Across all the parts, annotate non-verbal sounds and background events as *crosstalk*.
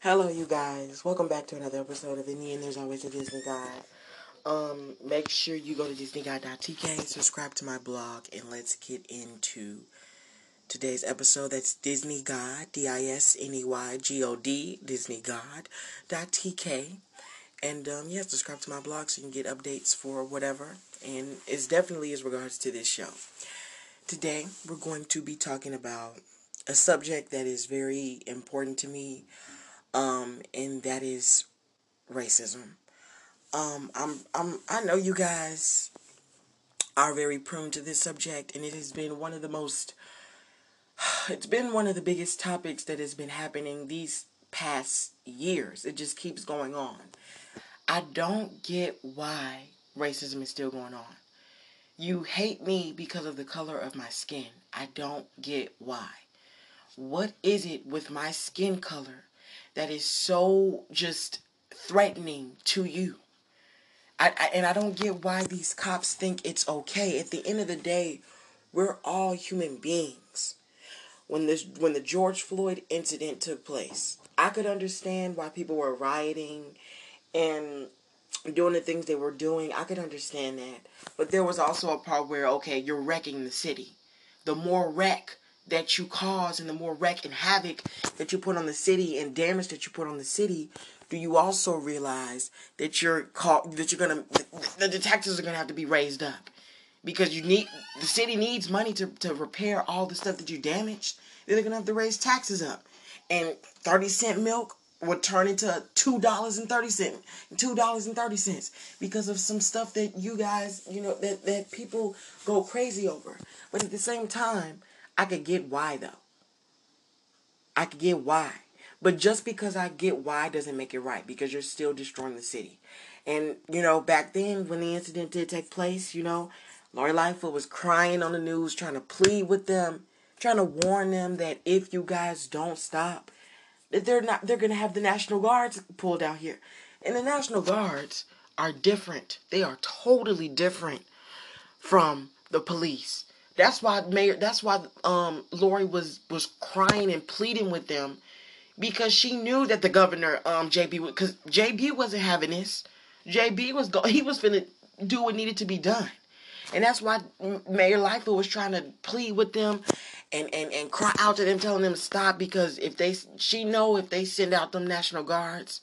Hello, you guys. Welcome back to another episode of In the End, There's Always a Disney Guy. Um, make sure you go to DisneyGod.tk, subscribe to my blog, and let's get into today's episode. That's Disney God, D-I-S-N-E-Y-G-O-D, DisneyGod.tk. And, um, yeah, subscribe to my blog so you can get updates for whatever. And it's definitely as regards to this show. Today, we're going to be talking about a subject that is very important to me um, and that is racism. Um, I'm, I'm, I know you guys are very prone to this subject, and it has been one of the most, *sighs* it's been one of the biggest topics that has been happening these past years. It just keeps going on. I don't get why racism is still going on. You hate me because of the color of my skin. I don't get why. What is it with my skin color that is so just threatening to you. I, I, and I don't get why these cops think it's okay. At the end of the day, we're all human beings. When this when the George Floyd incident took place, I could understand why people were rioting and doing the things they were doing. I could understand that. But there was also a part where okay, you're wrecking the city. The more wreck, that you cause and the more wreck and havoc that you put on the city and damage that you put on the city, do you also realize that you're call, that you're gonna the, the taxes are gonna have to be raised up because you need the city needs money to, to repair all the stuff that you damaged. They're gonna have to raise taxes up, and thirty cent milk would turn into two dollars and thirty cent, two dollars and thirty cents because of some stuff that you guys, you know, that that people go crazy over. But at the same time, I could get why though. I could get why. But just because I get why doesn't make it right because you're still destroying the city. And, you know, back then when the incident did take place, you know, Lori Lightfoot was crying on the news, trying to plead with them, trying to warn them that if you guys don't stop, that they're not they're gonna have the National Guards pulled out here. And the National Guards are different. They are totally different from the police. That's why Mayor. That's why um Lori was was crying and pleading with them because she knew that the governor um JB because JB wasn't having this. JB was go he was finna do what needed to be done, and that's why Mayor Lightfoot was trying to plead with them. And, and, and cry out to them, telling them to stop because if they she know if they send out them National Guards,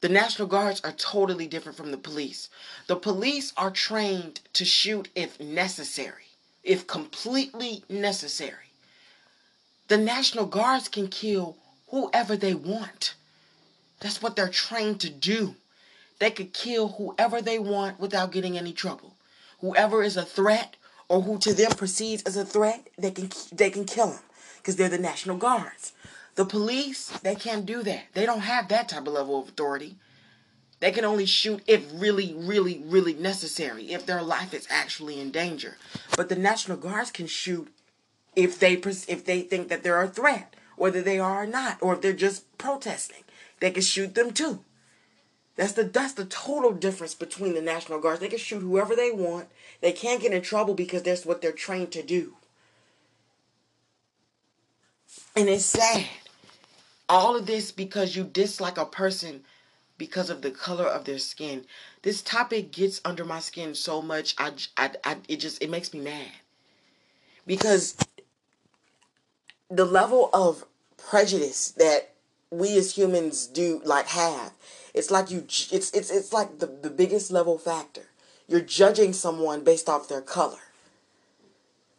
the National Guards are totally different from the police. The police are trained to shoot if necessary if completely necessary. The National Guards can kill whoever they want. That's what they're trained to do. They could kill whoever they want without getting any trouble. Whoever is a threat or who to them perceives as a threat, they can they can kill them because they're the National Guards. The police, they can't do that. They don't have that type of level of authority. They can only shoot if really, really, really necessary, if their life is actually in danger. But the National Guards can shoot if they if they think that they're a threat, whether they are or not, or if they're just protesting. They can shoot them too. That's the that's the total difference between the National Guards. They can shoot whoever they want. They can't get in trouble because that's what they're trained to do. And it's sad. All of this because you dislike a person because of the color of their skin. This topic gets under my skin so much. I, I, I it just it makes me mad because the level of prejudice that we as humans do like have it's like you it's it's it's like the, the biggest level factor you're judging someone based off their color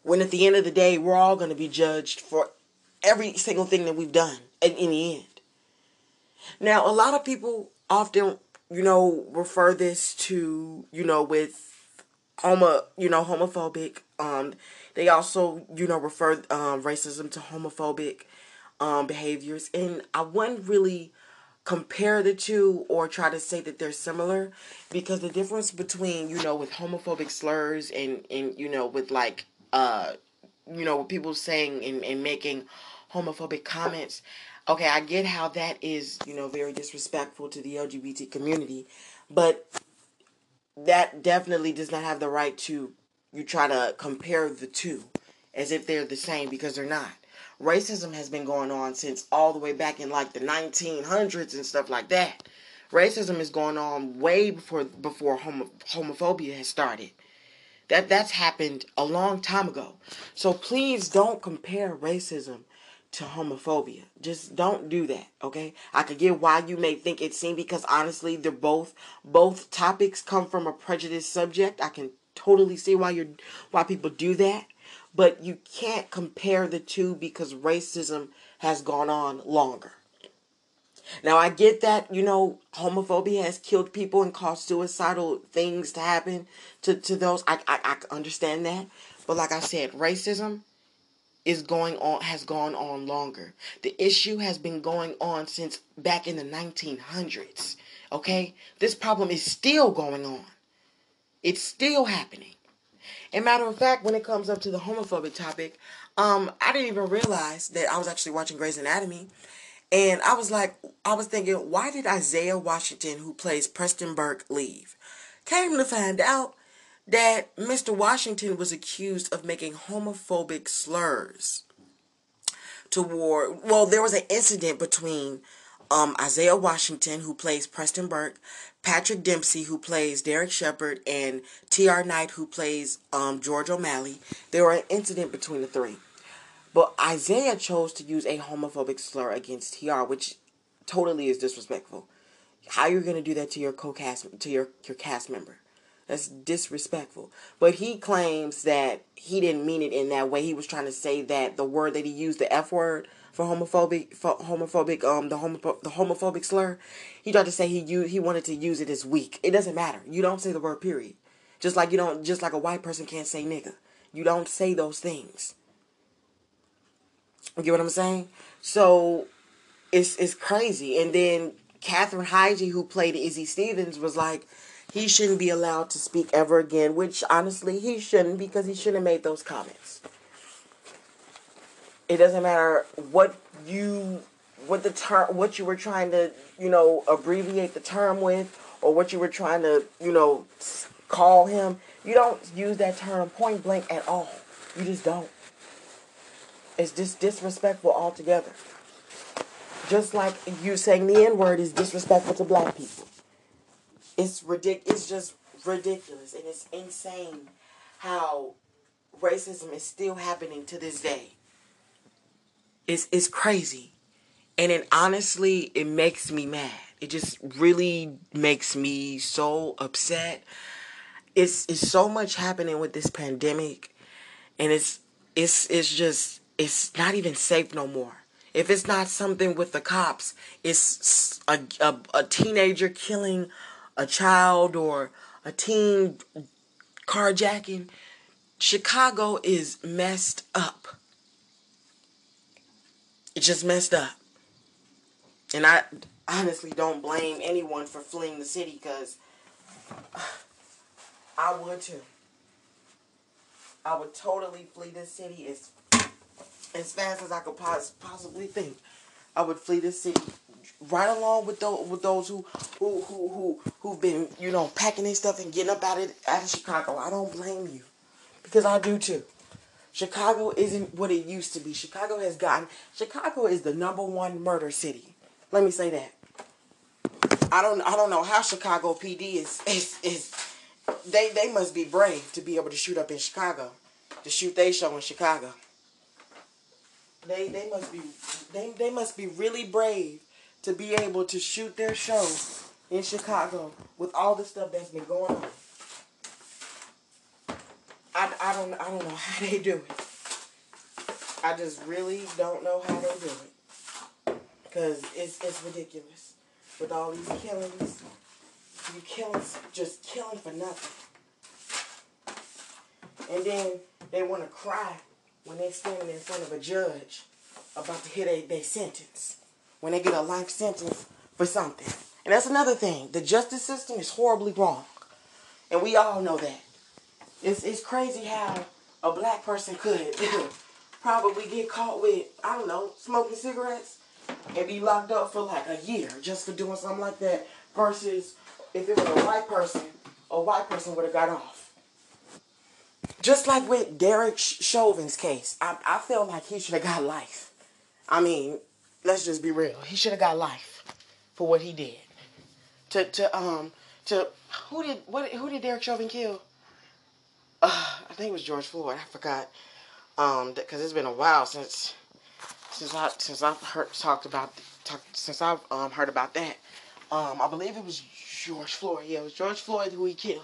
when at the end of the day we're all going to be judged for every single thing that we've done in, in the end now a lot of people often, you know, refer this to, you know, with homo, you know, homophobic. Um, they also, you know, refer um, racism to homophobic um, behaviors, and I wouldn't really compare the two or try to say that they're similar because the difference between you know with homophobic slurs and and you know with like uh you know with people saying and, and making homophobic comments okay, I get how that is, you know, very disrespectful to the LGBT community, but that definitely does not have the right to you try to compare the two as if they're the same because they're not. racism has been going on since all the way back in like the 1900s and stuff like that. Racism is going on way before before homo- homophobia has started. That that's happened a long time ago. So please don't compare racism to homophobia. Just don't do that, okay? I could get why you may think it's seen because honestly, they're both both topics come from a prejudiced subject. I can totally see why you're why people do that, but you can't compare the two because racism has gone on longer. Now I get that, you know, homophobia has killed people and caused suicidal things to happen to, to those. I, I, I understand that. But like I said, racism is going on has gone on longer. The issue has been going on since back in the 1900s. Okay? This problem is still going on. It's still happening. And matter of fact, when it comes up to the homophobic topic, um, I didn't even realize that I was actually watching Grey's Anatomy and I was like, I was thinking, why did Isaiah Washington, who plays Preston Burke, leave? Came to find out that Mr. Washington was accused of making homophobic slurs toward, well, there was an incident between um, Isaiah Washington, who plays Preston Burke, Patrick Dempsey, who plays Derek Shepherd, and T.R. Knight, who plays um, George O'Malley. There were an incident between the three. But Isaiah chose to use a homophobic slur against TR, which totally is disrespectful. How you're gonna do that to your co-cast to your your cast member? That's disrespectful. But he claims that he didn't mean it in that way. He was trying to say that the word that he used, the F word for homophobic, for homophobic, um, the homopho- the homophobic slur, he tried to say he used, he wanted to use it as weak. It doesn't matter. You don't say the word period. Just like you don't, just like a white person can't say nigga. You don't say those things. You get what I'm saying? So it's it's crazy. And then Katherine Heigl, who played Izzy Stevens, was like, he shouldn't be allowed to speak ever again, which honestly he shouldn't because he shouldn't have made those comments. It doesn't matter what you what the term what you were trying to, you know, abbreviate the term with or what you were trying to, you know, call him. You don't use that term point blank at all. You just don't. It's just disrespectful altogether. Just like you saying the N word is disrespectful to black people. It's ridic- It's just ridiculous and it's insane how racism is still happening to this day. It's it's crazy. And it honestly it makes me mad. It just really makes me so upset. It's it's so much happening with this pandemic and it's it's it's just it's not even safe no more. If it's not something with the cops, it's a, a, a teenager killing a child or a teen carjacking. Chicago is messed up. It's just messed up. And I honestly don't blame anyone for fleeing the city because *sighs* I would too. I would totally flee this city. It's as fast as I could pos- possibly think. I would flee the city right along with those with those who who who who who've been you know packing their stuff and getting up out of out of Chicago. I don't blame you because I do too. Chicago isn't what it used to be. Chicago has gotten Chicago is the number one murder city. Let me say that. I don't I don't know how Chicago PD is is is they they must be brave to be able to shoot up in Chicago. To shoot they show in Chicago. They they must be they they must be really brave to be able to shoot their show in Chicago with all the stuff that's been going on. I, I don't I don't know how they do it. I just really don't know how they do it. Cause it's it's ridiculous. With all these killings. You killing just killing for nothing. And then they wanna cry when they're standing in front of a judge about to a their sentence. When they get a life sentence for something. And that's another thing. The justice system is horribly wrong. And we all know that. It's it's crazy how a black person could *laughs* probably get caught with, I don't know, smoking cigarettes and be locked up for like a year just for doing something like that versus if it was a white person, a white person would have got off. Just like with Derek Chauvin's case, I, I feel like he should have got life. I mean, let's just be real. He should have got life for what he did. To to um to who did what who did Derek Chauvin kill? Uh, I think it was George Floyd. I forgot. Um, because it's been a while since since I since I've heard talked about talked since I've um heard about that. Um, I believe it was George Floyd. Yeah, it was George Floyd who he killed.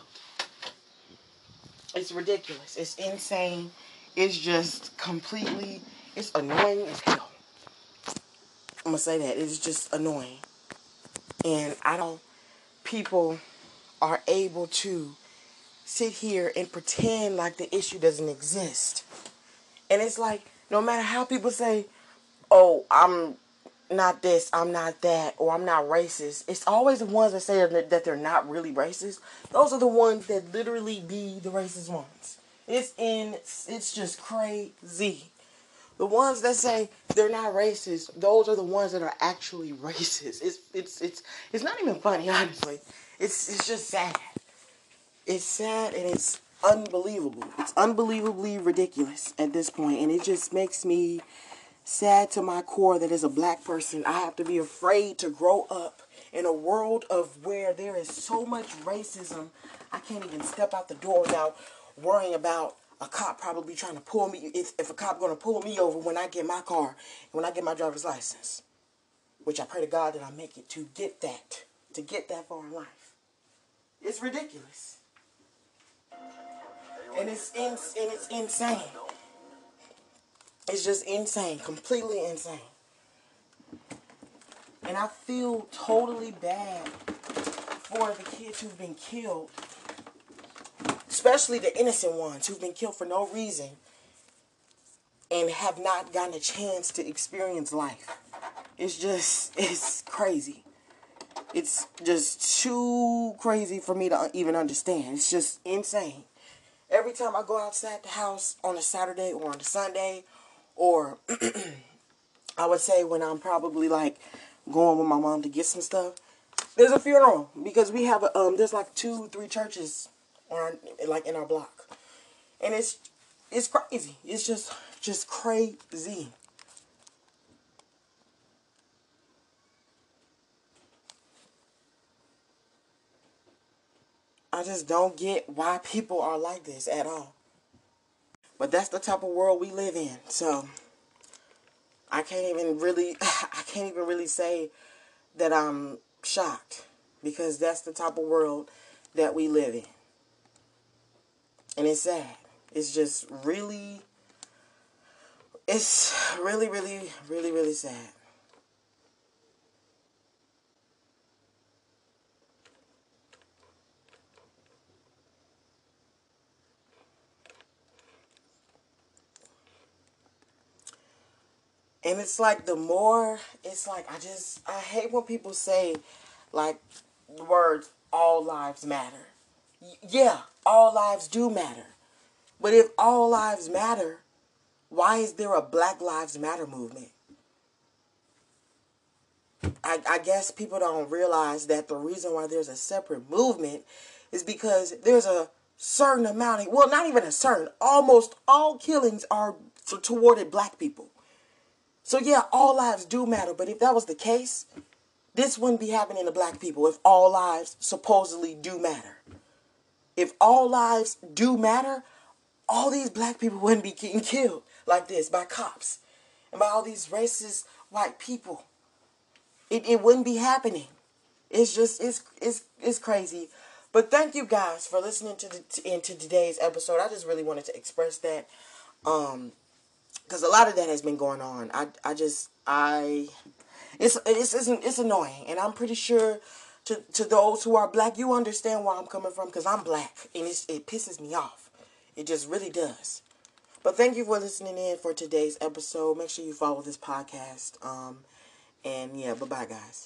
It's ridiculous. It's insane. It's just completely. It's annoying as hell. I'm gonna say that it's just annoying, and I don't. People are able to sit here and pretend like the issue doesn't exist, and it's like no matter how people say, "Oh, I'm not this, I'm not that, or I'm not racist," it's always the ones that say that they're not really racist. Those are the ones that literally be the racist ones. It's in. It's just crazy. The ones that say they're not racist, those are the ones that are actually *laughs* racist. It's it's it's it's not even funny, honestly. It's it's just sad. It's sad and it's unbelievable. It's unbelievably ridiculous at this point, and it just makes me sad to my core that as a black person, I have to be afraid to grow up in a world of where there is so much racism. I can't even step out the door without worrying about a cop probably trying to pull me if, if a cop gonna pull me over when I get my car when I get my driver's license which I pray to God that I make it to get that to get that far in life. It's ridiculous. And it's in, and it's insane. It's just insane completely insane. And I feel totally bad for the kids who've been killed especially the innocent ones who've been killed for no reason and have not gotten a chance to experience life. It's just, *laughs* it's crazy. It's just too crazy for me to even understand. It's just insane. Every time I go outside the house on a Saturday or on a Sunday, or *clears throat* I would say when I'm probably like going with my mom to get some stuff, there's a funeral because we have a, um, there's like two, three churches on like in our block, and it's it's crazy. It's just just crazy. I just don't get why people are like this at all. But that's the type of world we live in. So I can't even really *laughs* I can't even really say that I'm shocked because that's the type of world that we live in. And it's sad. It's just really, it's really, really, really, really sad. And it's like the more, it's like I just, I hate when people say like words, all lives matter yeah, all lives do matter. But if all lives matter, why is there a Black Lives Matter movement? I, I, guess people don't realize that the reason why there's a separate movement is because there's a certain amount of, well, not even a certain, almost all killings are towarded black people. So yeah, all lives do matter, but if that was the case, this wouldn't be happening to black people if all lives supposedly do matter if all lives do matter, all these black people *laughs* wouldn't be getting killed like this by cops and by all these racist white people. It, it wouldn't be happening. It's just it's it's it's crazy. But thank you guys for listening to the to, into today's episode. I just really wanted to express that um cuz a lot of that has been going on. I I just I it's it's it's, it's annoying and I'm pretty sure to, to those who are black, you understand where I'm coming from because I'm black and it pisses me off. It just really does. But thank you for listening in for today's episode. Make sure you follow this podcast. Um, and yeah, bye bye, guys.